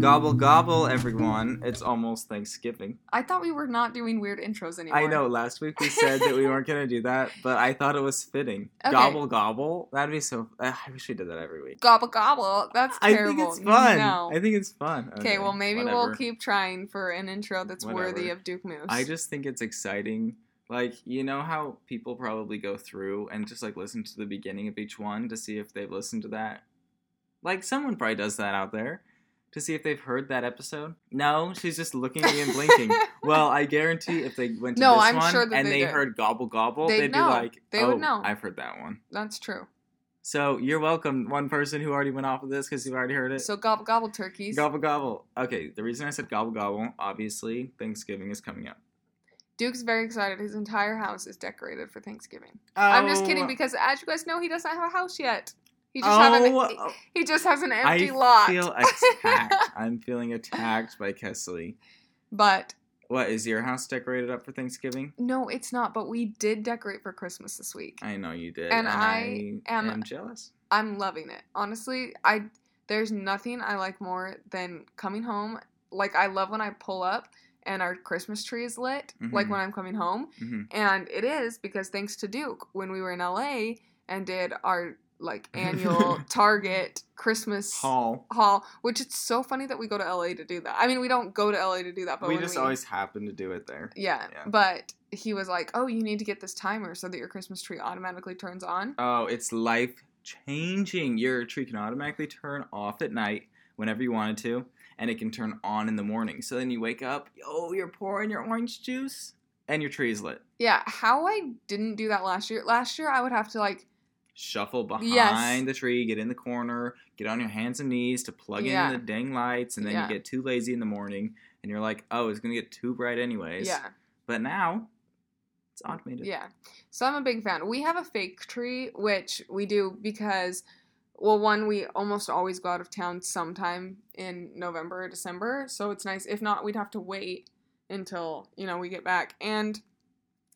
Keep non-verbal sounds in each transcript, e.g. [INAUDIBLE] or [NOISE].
Gobble gobble, everyone. It's almost Thanksgiving. I thought we were not doing weird intros anymore. I know last week we said that we weren't going to do that, but I thought it was fitting. Okay. Gobble gobble. That'd be so. Uh, I wish we did that every week. Gobble gobble. That's terrible. I think it's fun. No. I think it's fun. okay, well maybe we'll keep trying for an intro that's worthy of Duke Moose. I just think it's exciting. Like, you know how people probably go through and just like listen to the beginning of each one to see if they've listened to that? Like, someone probably does that out there to see if they've heard that episode. No, she's just looking at me and blinking. [LAUGHS] well, I guarantee if they went to No, this I'm one sure and they they, heard gobble gobble, They'd they'd, be like, They oh, would know. I've heard that one. That's true. So you're welcome, one person who already went off of this because you've already heard it. So gobble gobble turkeys. Gobble gobble. Okay, the reason I said gobble gobble, obviously, Thanksgiving is coming up. Duke's very excited. His entire house is decorated for Thanksgiving. I'm just kidding Oh, because as you guys know, he doesn't have a house yet. He just have an oh, he oh. just has an empty I lot. I feel [LAUGHS] attacked. I'm feeling attacked by Kaestle. but What is your house decorated up for Thanksgiving? no, it's not. But we did decorate for Christmas this week. I know you did, And I am- am jealous. I'm loving it. Honestly, I there's nothing I like more than coming home. Like I love when I pull up and our Christmas tree is lit, like Mhm. when I'm coming home. hmm And it is because thanks to Duke, when we were in LA and did our like [LAUGHS] annual Target Christmas haul. haul, which it's so funny that we go to LA to do that. I mean, we don't go to LA to do that, but we just always happen to do it there. yeah, Yeah. But he was like, "Oh, you need to get this timer so that your Christmas tree automatically turns on." Oh, it's life changing. Your tree can automatically turn off at night whenever you wanted to, and it can turn on in the morning. So then you wake up, oh, you're pouring your orange juice, and your tree is lit. Yeah, how I didn't do that last year. Last year I would have to like Shuffle behind Yes. the tree, get in the corner, get on your hands and knees to plug Yeah. in the dang lights, and then Yeah. you get too lazy in the morning, and you're like, oh, it's gonna get too bright anyways. yeah, But now, it's automated. yeah. So I'm a big fan. We have a fake tree which we do because well, one we almost always go out of town sometime in November or December, so it's nice. If not, we'd have to wait until, you know, we get back. And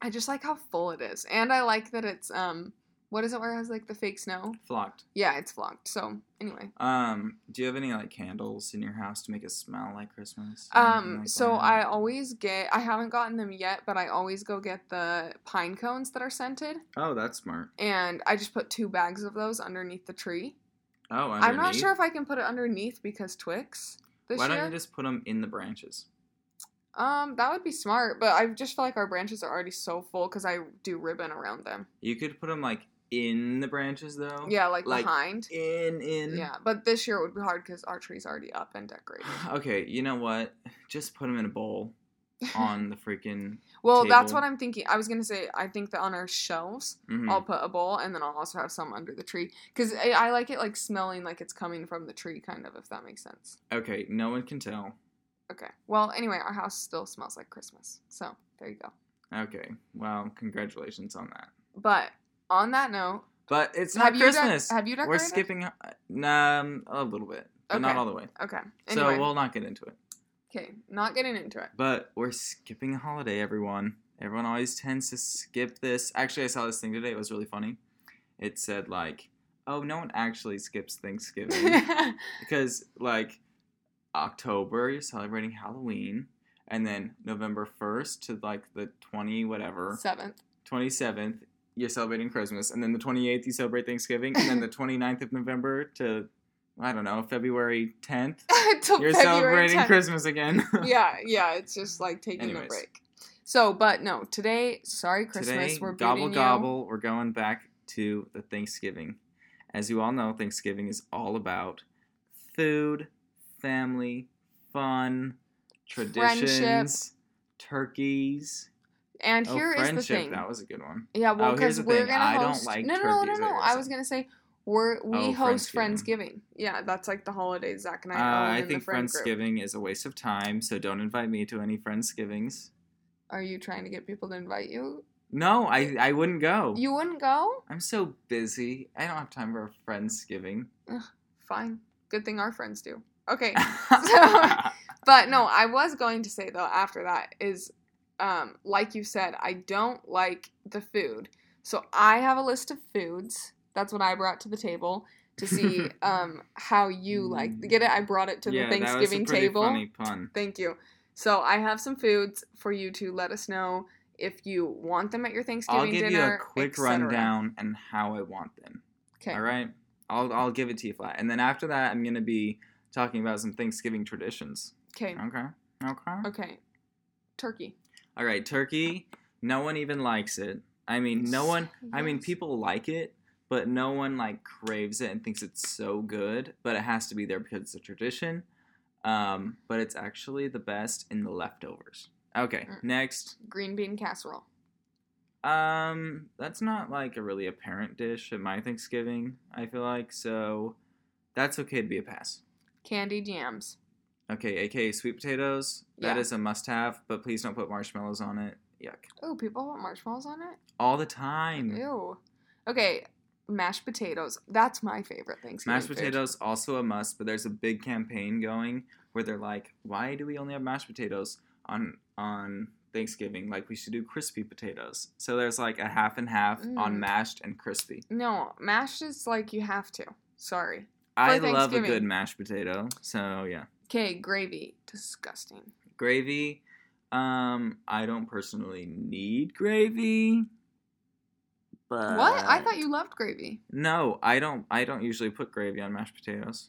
I just like how full it is. And I like that it's um what is it where it has like the fake snow? Flocked. Yeah, it's flocked. So anyway. Um, do you have any like candles in your house to make it smell like Christmas? Um, like so that? I always get I haven't gotten them yet, but I always go get the pine cones that are scented. Oh, that's smart. And I just put two bags of those underneath the tree. Oh, underneath? I'm not sure if I can put it underneath because Twix Why don't you just put them in the branches? Um, that would be smart, but I just feel like our branches are already so full because I do ribbon around them. You could put them like in the branches though. Yeah, like, Like, behind. In in. Yeah, but this year it would be hard because our tree's already up and decorated. [SIGHS] Okay, you know what? Just put them in a bowl [LAUGHS] on the freaking. well, that's what I'm thinking. I was gonna say I think that on our shelves Mhm. I'll put a bowl and then I'll also have some under the tree because I, I like it like smelling like it's coming from the tree, kind of, if that makes sense. Okay, no one can tell. Okay. Well, anyway, our house still smells like Christmas, so there you go. Okay, well, congratulations on that. But on that note, But it's not have you de- Christmas. have you We're skipping um a little bit, but not all the way. Okay. Anyway, So we'll not get into it. okay, not getting into it. But we're skipping a holiday, everyone. Everyone always tends to skip this. Actually, I saw this thing today. It was really funny. It said like, "Oh, no one actually skips Thanksgiving [LAUGHS] because like October you're celebrating Halloween, and then November first to like the twenty whatever Seventh. twenty seventh you're celebrating Christmas, and then the twenty eighth you celebrate Thanksgiving, and then the [LAUGHS] 29th of November to I don't know February tenth [LAUGHS] you're February celebrating 10th. Christmas again. [LAUGHS] yeah, yeah, it's just like taking a break. So, but no, today, sorry Christmas, Today, we're gobble beating gobble. We're going back to the Thanksgiving. As you all know, Thanksgiving is all about food, family, fun, traditions, turkeys. And Oh, here is friendship. the thing. That was a good one. yeah, well, Oh, because the we're thing. gonna I don't host. like no, no, no, no, I no. was I was gonna say we're we Oh, host Friendsgiving. Friendsgiving. Yeah, that's like the holiday Zach and Uh, I own I think friend group. Friendsgiving is a waste of time, so don't invite me to any Friendsgivings. Are you trying to get people to invite you? No, I I wouldn't go. You wouldn't go? I'm so busy. I don't have time for a Friendsgiving. Fine. Good thing our friends do. Okay. [LAUGHS] [LAUGHS] So, But no, I was going to say though after that is um like you said, I don't like the food. So I have a list of foods That's what I brought to the table to see [LAUGHS] um, how you like. Get it? I brought it to yeah, the Thanksgiving that was a pretty table. Funny pun. Thank you. So I have some foods for you to let us know if you want them at your Thanksgiving dinner. I'll give dinner. you a quick rundown and how I want them. Okay. All right. I'll I'll give it to you flat, and then after that, I'm gonna be talking about some Thanksgiving traditions. Okay. Okay. Okay. Okay. Turkey. All right. Turkey. No one even likes it. I mean, no one. I mean, people like it, but no one like craves it and thinks it's so good. But it has to be there because it's a tradition. Um, but it's actually the best in the leftovers. Okay. Mm. Next. Green bean casserole. Um, that's not like a really apparent dish at my Thanksgiving. I feel like so. That's okay to be a pass. Candied yams. Okay, aka sweet potatoes. That Yeah. is a must-have, but please don't put marshmallows on it. Yuck. Oh, people put marshmallows on it? All the time. Ew. Okay. Mashed potatoes. That's my favorite Thanksgiving. Mashed food. potatoes also a must, but there's a big campaign going where they're like, "Why do we only have mashed potatoes on on Thanksgiving? Like we should do crispy potatoes." So there's like a half and half on Mm. mashed and crispy. No, mashed is like you have to. Sorry. I love a Thanksgiving. good mashed potato. So yeah, Okay, gravy. Disgusting. gravy. Um, I don't personally need gravy. But What? I thought you loved gravy. No, I don't. I don't usually put gravy on mashed potatoes,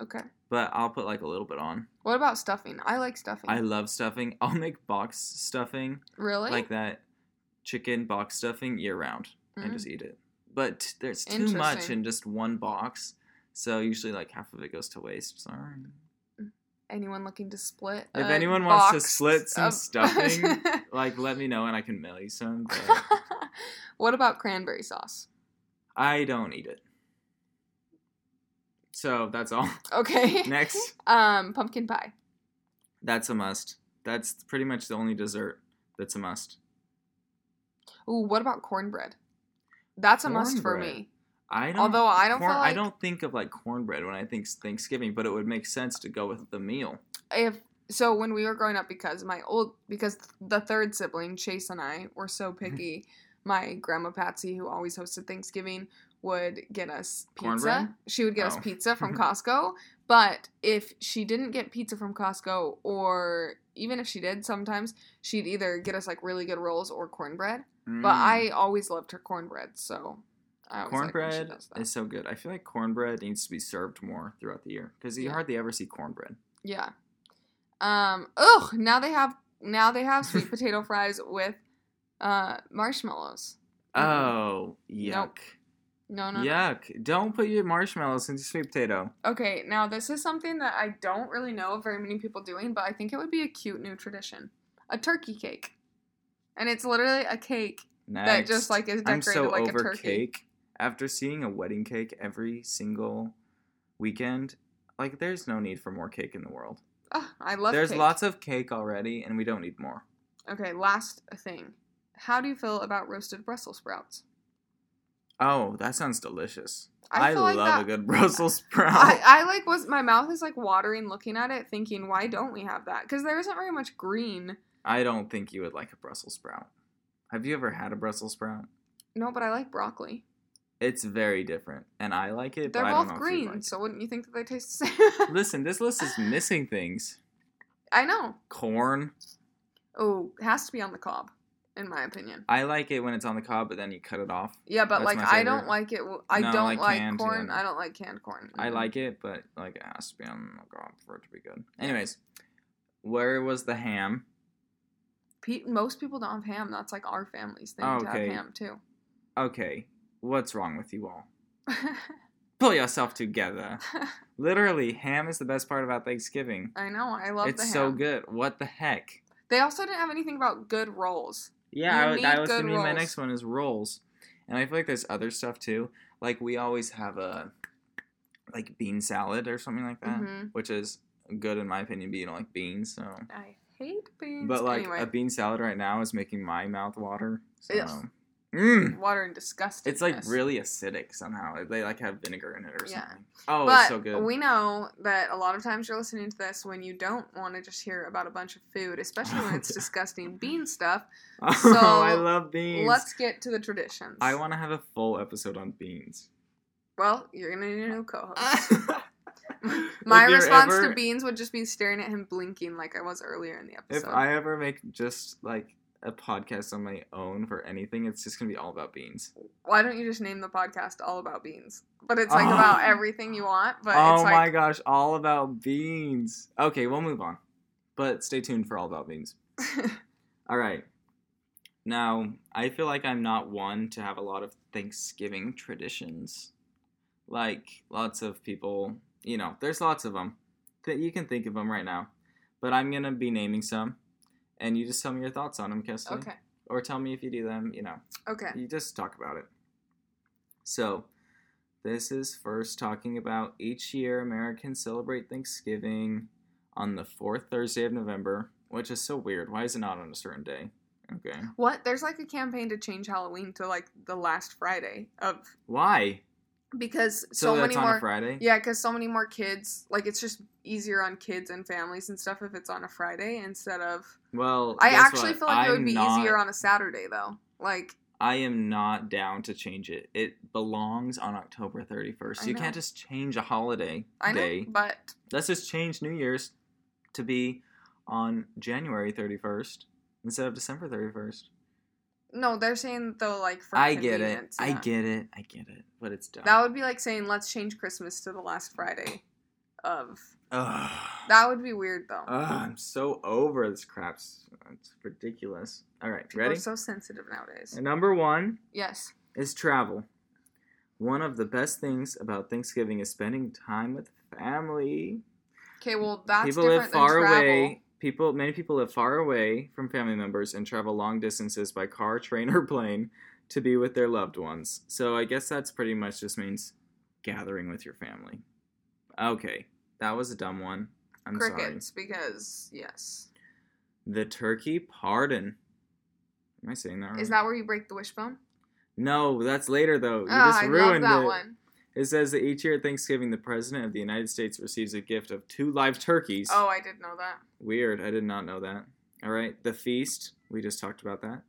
Okay. but I'll put like a little bit on. What about stuffing? I like stuffing. I love stuffing. [LAUGHS] I'll make box stuffing really? like that chicken box stuffing year round Mm. just eat it. But there's too much in just one box, so usually like half of it goes to waste. Sorry. Anyone looking to split? If anyone wants to split some of- stuffing, [LAUGHS] Like, let me know and I can mail you some. But [LAUGHS] what about cranberry sauce? I don't eat it. So that's all. [LAUGHS] Okay. Next, Um, pumpkin pie. that's a must. That's pretty much the only dessert that's a must. Ooh, what about cornbread? That's a must for me. I don't. Although I don't corn- like I don't think of like cornbread when I think Thanksgiving, but it would make sense to go with the meal. if so when we were growing up because my old because the third sibling chase and i were so Mm-hmm. picky my grandma patsy who always hosted thanksgiving would get us pizza Cornbread? she would get us Oh. pizza from [LAUGHS] costco but if she didn't get pizza from costco or even if she did sometimes she'd either get us like really good rolls or cornbread but Mm. i always loved her cornbread so I always like when she cornbread that. is so good. I feel like cornbread needs to be served more throughout the year because you Yeah. hardly ever see cornbread. Yeah. Um. Ugh. Now they have now they have sweet [LAUGHS] potato fries with uh marshmallows. Mm. Oh, yuck. Nope. No, no. no. Yuck. Don't put your marshmallows into sweet potato. Okay. Now this is something that I don't really know of very many people doing, but I think it would be a cute new tradition: a turkey cake, and it's literally a cake Next. that just like is decorated so like a turkey. cake. After seeing a wedding cake every single weekend, like there's no need for more cake in the world. Ugh, I love. there's cake. lots of cake already, and we don't need more. Okay. Last thing. How do you feel about roasted Brussels sprouts? Oh, that sounds delicious. I I, like love that- a good Brussels [LAUGHS] sprout. I, I like was my mouth is like watering looking at it, thinking why don't we have that? Because there isn't very much green. I don't think you would like a Brussels sprout. Have you ever had a Brussels sprout? No, but I like broccoli. It's very different, and I like it. They're but I don't both green, like so wouldn't you think that they taste the same? [LAUGHS] Listen, this list is missing things. I know. Corn. Oh, it has to be on the cob, in my opinion. I like it when it's on the cob, but then you cut it off. Yeah, but That's like I don't like it. I No, don't like like, corn. I don't like canned corn. I like it, but like it has to be on the cob for it to be good. Anyways, where was the ham? Pe- most people don't have ham. That's like our family's thing to Okay. have ham too. Okay, what's wrong with you all? [LAUGHS] Pull yourself together. [LAUGHS] Literally, ham is the best part about Thanksgiving. I know. I love the it's so good. What the heck? They also didn't have anything about good rolls. Yeah, I, that was gonna be my next one is rolls, and I feel like there's other stuff too. Like we always have a like bean salad or something like that, Mhm. which is good in my opinion. But you don't like beans, so. I hate beans. But like anyway. a bean salad right now is making my mouth water. So. Mm. water and disgusting. It's like really acidic somehow. They like have vinegar in it or Yeah. something. Oh, but it's so good. we know that a lot of times you're listening to this when you don't want to just hear about a bunch of food, especially when it's [LAUGHS] disgusting bean stuff. oh, [LAUGHS] so, I love beans. Let's get to the traditions. I want to have a full episode on beans. Well, you're gonna need a new co-host. [LAUGHS] My response ever- to Beans would just be staring at him blinking like I was earlier in the episode. If. I ever make just like a podcast on my own for anything, it's just gonna be all about beans. Why don't you just name the podcast all about beans? But it's like Oh. about everything you want, but oh my gosh, all about beans. Okay, we'll move on. But stay tuned for all about beans. [LAUGHS] All right. Now, I feel like I'm not one to have a lot of Thanksgiving traditions. Like, lots of people, you know, there's lots of them that you can think of them right now. But I'm going to be naming some, and you just tell me your thoughts on them, Kessie. Okay. Or tell me if you do them, you know, Okay. you just talk about it. So, this is first talking about each year Americans celebrate Thanksgiving on the fourth Thursday of November, which is so weird. Why is it not on a certain day? Okay. What? There's like a campaign to change Halloween to like the last Friday of Why? Because So, so, many more Friday? Yeah, because so many more kids like it's just easier on kids and families and stuff if it's on a Friday instead of. Well, I actually what? feel like it would be not- easier on a Saturday though. Like I am not down to change it. It belongs on October 31st. You can't just change a holiday I know, day. but Let's just change New Year's to be on January 31st instead of December 31st. No, they're saying though like for I get it. convenience, I get it. I get it. But it's dumb. That would be like saying let's change Christmas to the last Friday of. [SIGHS] Ugh. That would be weird though. Ugh, I'm so over this crap. It's ridiculous. All right, People ready? are so sensitive nowadays. And number one Yes. is travel. One of the best things about Thanksgiving is spending time with family. Okay, well that's people different live far away. People, many people live far away from family members and travel long distances by car, [LAUGHS] train, or plane to be with their loved ones. So I guess that's pretty much just means gathering with your family. Okay, that was a dumb one. I'm sorry. Crickets, because yes. The turkey pardon. Am I saying that right? Is that where you break the wishbone? No, that's later though. You Ah, just I love that it. one. It says that each year at Thanksgiving, the President of the United States receives a gift of two live turkeys. Oh, I did know that. Weird. I did not know that. All right. The feast. We just talked about that.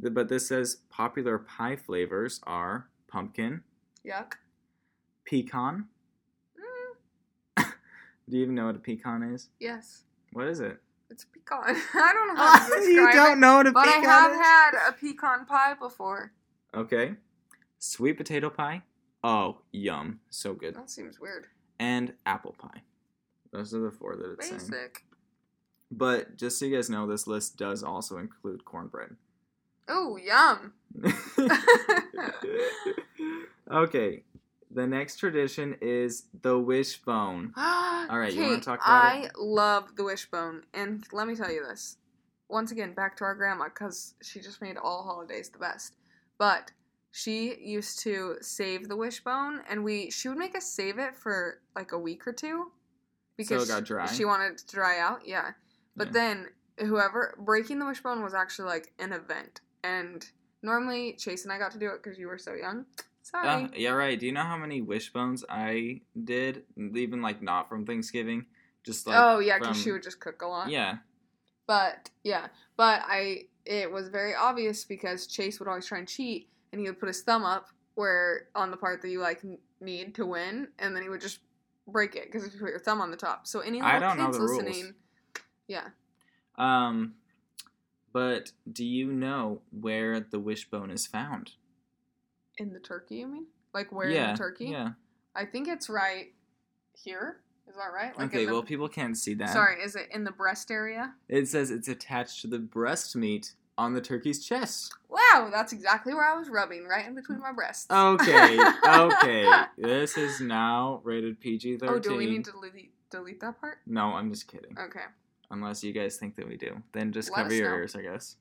The- but this says popular pie flavors are pumpkin, Yuck. pecan. Mm, [LAUGHS] Do you even know what a pecan is? yes. What is it? It's a pecan. [LAUGHS] I don't know how to [LAUGHS] describe you don't it. know what a pecan is? But I have is? had a pecan pie before. Okay. Sweet potato pie. Oh, yum. So good. That seems weird. And apple pie. Those are the four that it's saying. Basic. But just so you guys know, this list does also include cornbread. Oh, yum. [LAUGHS] [LAUGHS] okay. The next tradition is the wishbone. [GASPS] All right, you wanna talk about I it? I love the wishbone, and let me tell you this. Once again, back to our grandma, because she just made all holidays the best. But she used to save the wishbone, and we she would make us save it for like a week or two because it got she- dry? She, wanted it to dry out. Yeah, but Yeah. then whoever breaking the wishbone was actually like an event, and normally Chase and I got to do it because you were so young. Sorry. Uh, yeah, right. Do you know how many wishbones I did? Even like not from Thanksgiving, just like oh yeah, because she would just cook a lot. yeah. But yeah, but I it was very obvious because Chase would always try and cheat, and he would put his thumb up where on the part that you like need to win, and then he would just break it because if you put your thumb on the top. So any I little don't know kids the rules. yeah, Um, but do you know where the wishbone is found? in the turkey, you mean? Like where yeah. in the turkey? Yeah. I think it's right here. Is that right? Like okay. the- well, people can't see that. Sorry, is it in the breast area? It says it's attached to the breast meat on the turkey's chest. Wow, that's exactly where I was rubbing, right in between my breasts. Okay. [LAUGHS] okay. This is now rated PG thirteen. Oh, do we need to delete delete that part? No, I'm just kidding. Okay. Unless you guys think that we do, then just Let cover your know. ears, I guess.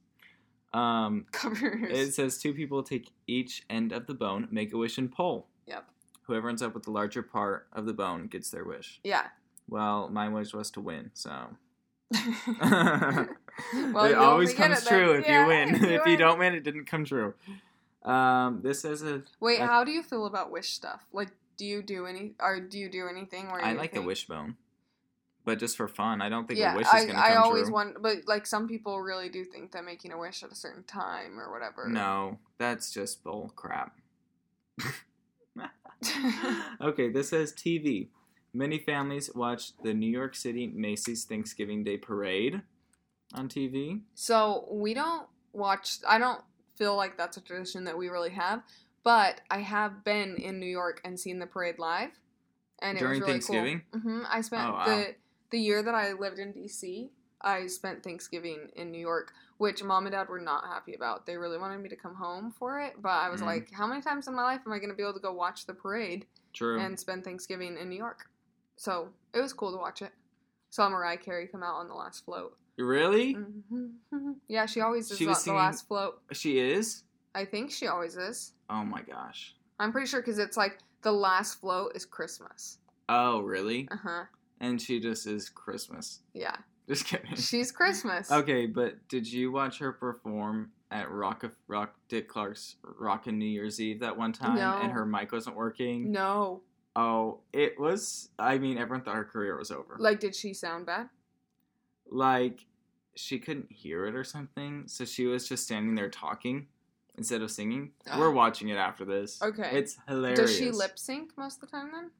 Um, [LAUGHS] Cover your ears. it says two people take each end of the bone, make a wish, and pull. Yep. Whoever ends up with the larger part of the bone gets their wish. Yeah. Well, my wish was to win, so. [LAUGHS] [LAUGHS] well, it always comes it true if Yeah, you win. [LAUGHS] [LAUGHS] if you if you win. don't win, it didn't come true. Um, this is a. Wait, I- how do you feel about wish stuff? Like, do you do any or do you do anything where I like think, a wishbone, but just for fun. I don't think yeah, a wish is I, gonna come I always true. want, but like some people really do think that making a wish at a certain time or whatever. No, that's just bull crap. okay, this says TV. Many families watch the New York City Macy's Thanksgiving Day Parade on TV. So we don't watch. I don't feel like that's a tradition that we really have. But I have been in New York and seen the parade live, and it During was really Thanksgiving? Cool. hmm I spent Oh, wow. the the year that I lived in DC. I spent Thanksgiving in New York, which mom and dad were not happy about. They really wanted me to come home for it, but I was Mhm. like, how many times in my life am I going to be able to go watch the parade True. and spend Thanksgiving in New York? So it was cool to watch it. Saw Mariah Carey come out on the last float. really? hmm [LAUGHS] Yeah, she always is She on was the singing- last float. She is? I think she always is. Oh my gosh. I'm pretty sure because it's like the last float is Christmas. Oh, really? Uh huh. And she just is Christmas. Yeah, Just kidding. she's Christmas. [LAUGHS] Okay, but did you watch her perform at Rock of Rock Dick Clark's Rockin' New Year's Eve that one time No. and her mic wasn't working? No, Oh, it was I mean everyone thought her career was over. like, did she sound bad? like she couldn't hear it or something, so she was just standing there talking instead of singing. We're watching it after this. Okay. It's hilarious. Does she lip sync most of the time then?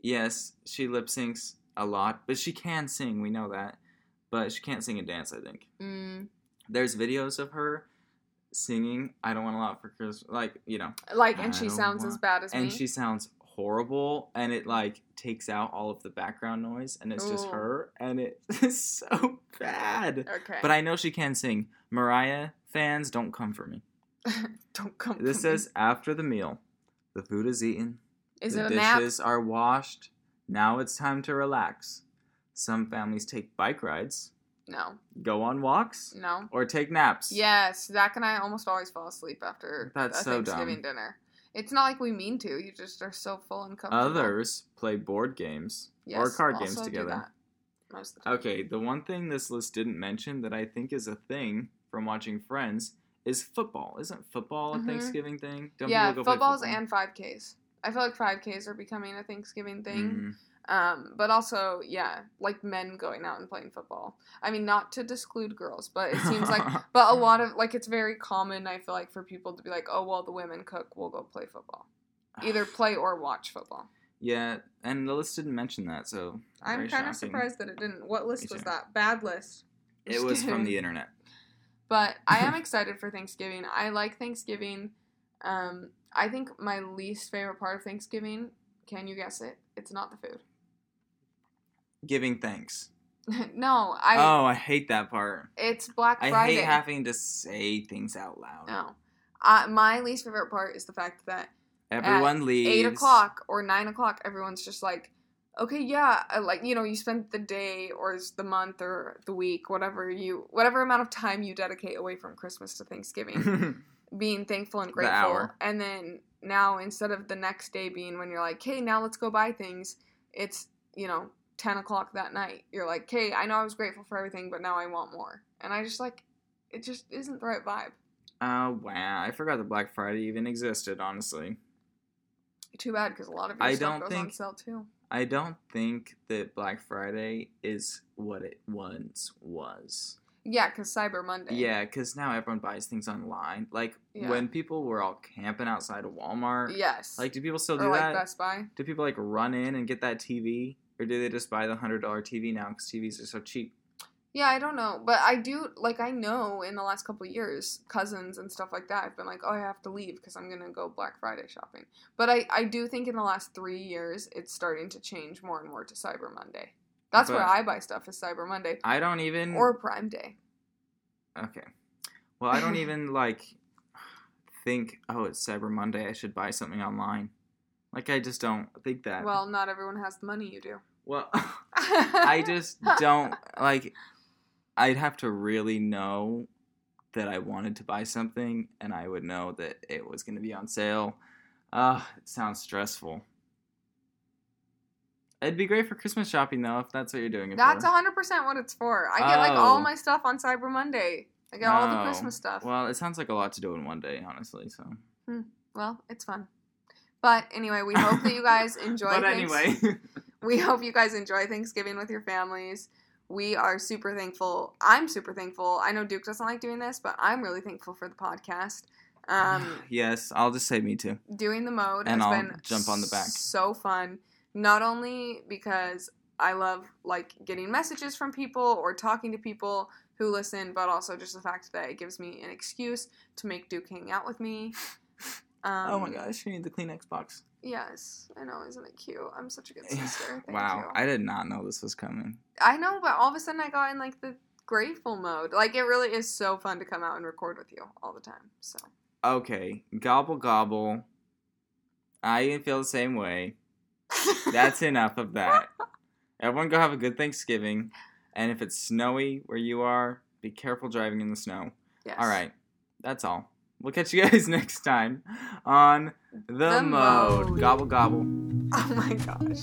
Yes, she lip syncs a lot, but she can sing, we know that. But she can't sing and dance, I think. Mm, There's videos of her singing I don't want a lot for Christmas like, you know, like, I and she don't sounds as bad as and me. she sounds horrible and it like takes out all of the background noise and it's just oh. her and it [LAUGHS] is so bad. okay, But I know she can sing. Mariah fans, don't come for me. [LAUGHS] don't come. This for me. says after the meal, the food is eaten, is the it a nap? dishes are washed. Now it's time to relax. Some families take bike rides, No, go on walks, no. or take naps. Yes, Zach and I almost always fall asleep after That's a so Thanksgiving dumb. dinner. It's not like we mean to. You just are so full and comfortable. Others play board games or card games together. Most of the time. Okay, the one thing this list didn't mention that I think is a thing from watching Friends is football. Isn't football a Mhm. Thanksgiving thing? Don't yeah, go footballs football? and 5Ks. I feel like 5Ks are becoming a Thanksgiving thing. Mm. Um, but also, yeah, like men going out and playing football. I mean, not to disclude girls, but it seems like, [LAUGHS] but a lot of, like, it's very common, I feel like, for people to be like, oh, well, the women cook, we'll go play football. Either [SIGHS] play or watch football. Yeah, and the list didn't mention that, so I'm kind of surprised that it didn't. What list was that? Bad list. It was from the [LAUGHS] internet. But I am [LAUGHS] excited for Thanksgiving. I like Thanksgiving. Um, I think my least favorite part of Thanksgiving, can you guess it? It's not the food. Giving thanks. [LAUGHS] no, I. oh, I hate that part. It's Black Friday. I hate having to say things out loud. No. Uh, my least favorite part is the fact that Everyone leaves. eight o'clock or nine o'clock, everyone's just like, okay, yeah, like you know, you spent the day or the month or the week, whatever you, whatever amount of time you dedicate away from Christmas to Thanksgiving, [LAUGHS] being thankful and The grateful, hour. and then now instead of the next day being when you're like, hey, now let's go buy things, it's you know. 10 o'clock that night you're like okay i know i was grateful for everything but now i want more and i just like it just isn't the right vibe Oh wow! I forgot that Black Friday even existed. Honestly, Too bad because a lot of your I stuff don't goes on sale too. I don't think that Black Friday is what it once was. Yeah, because Cyber Monday. Yeah, because now everyone buys things online. Like Yeah. when people were all camping outside of Walmart. Yes. Like, do people still or do like that? Best Buy. Do people like run in and get that TV, or do they just buy the hundred dollar TV now because TVs are so cheap? Yeah, I don't know, but I do like I know in the last couple of years, cousins and stuff like that have been like, "Oh, I have to leave because I'm gonna go Black Friday shopping." But I I do think in the last three years, it's starting to change more and more to Cyber Monday. That's where I buy stuff is Cyber Monday I don't even. or Prime Day. okay, well, I don't [LAUGHS] even like think. Oh, it's Cyber Monday. I should buy something online. Like I just don't think that. Well, not everyone has the money you do. well, [LAUGHS] I just don't like. I'd have to really know that I wanted to buy something, and I would know that it was going to be on sale. Uh, it sounds stressful. It'd be great for Christmas shopping though, if that's what you're doing That's for. 100% what it's for. I get like all Oh. my stuff on Cyber Monday. I get all the Oh, Christmas stuff. Well, it sounds like a lot to do in one day, honestly. So Well, it's fun. But anyway, we hope that you guys [LAUGHS] enjoy. but anyway, [LAUGHS] we hope you guys enjoy Thanksgiving with your families. We are super thankful. I'm super thankful. I know Duke doesn't like doing this, but I'm really thankful for the podcast. Um, [SIGHS] yes, I'll just say me too. doing the mode And has I'll been jump on the back. so fun. Not only because I love like getting messages from people or talking to people who listen, but also just the fact that it gives me an excuse to make Duke hang out with me. [LAUGHS] Um, oh my gosh, you need the Kleenex box. Yes, I know. Isn't it cute? I'm such a good sister. Wow, you. I did not know this was coming. I know, but all of a sudden I got in like the grateful mode. Like it really is so fun to come out and record with you all the time. So Okay, gobble gobble. I feel the same way. [LAUGHS] That's enough of that. Everyone go have a good Thanksgiving. And if it's snowy where you are, be careful driving in the snow. yes. All right, that's all. We'll catch you guys [LAUGHS] next time on The, The mode. Mode. Gobble gobble. [LAUGHS] Oh my gosh.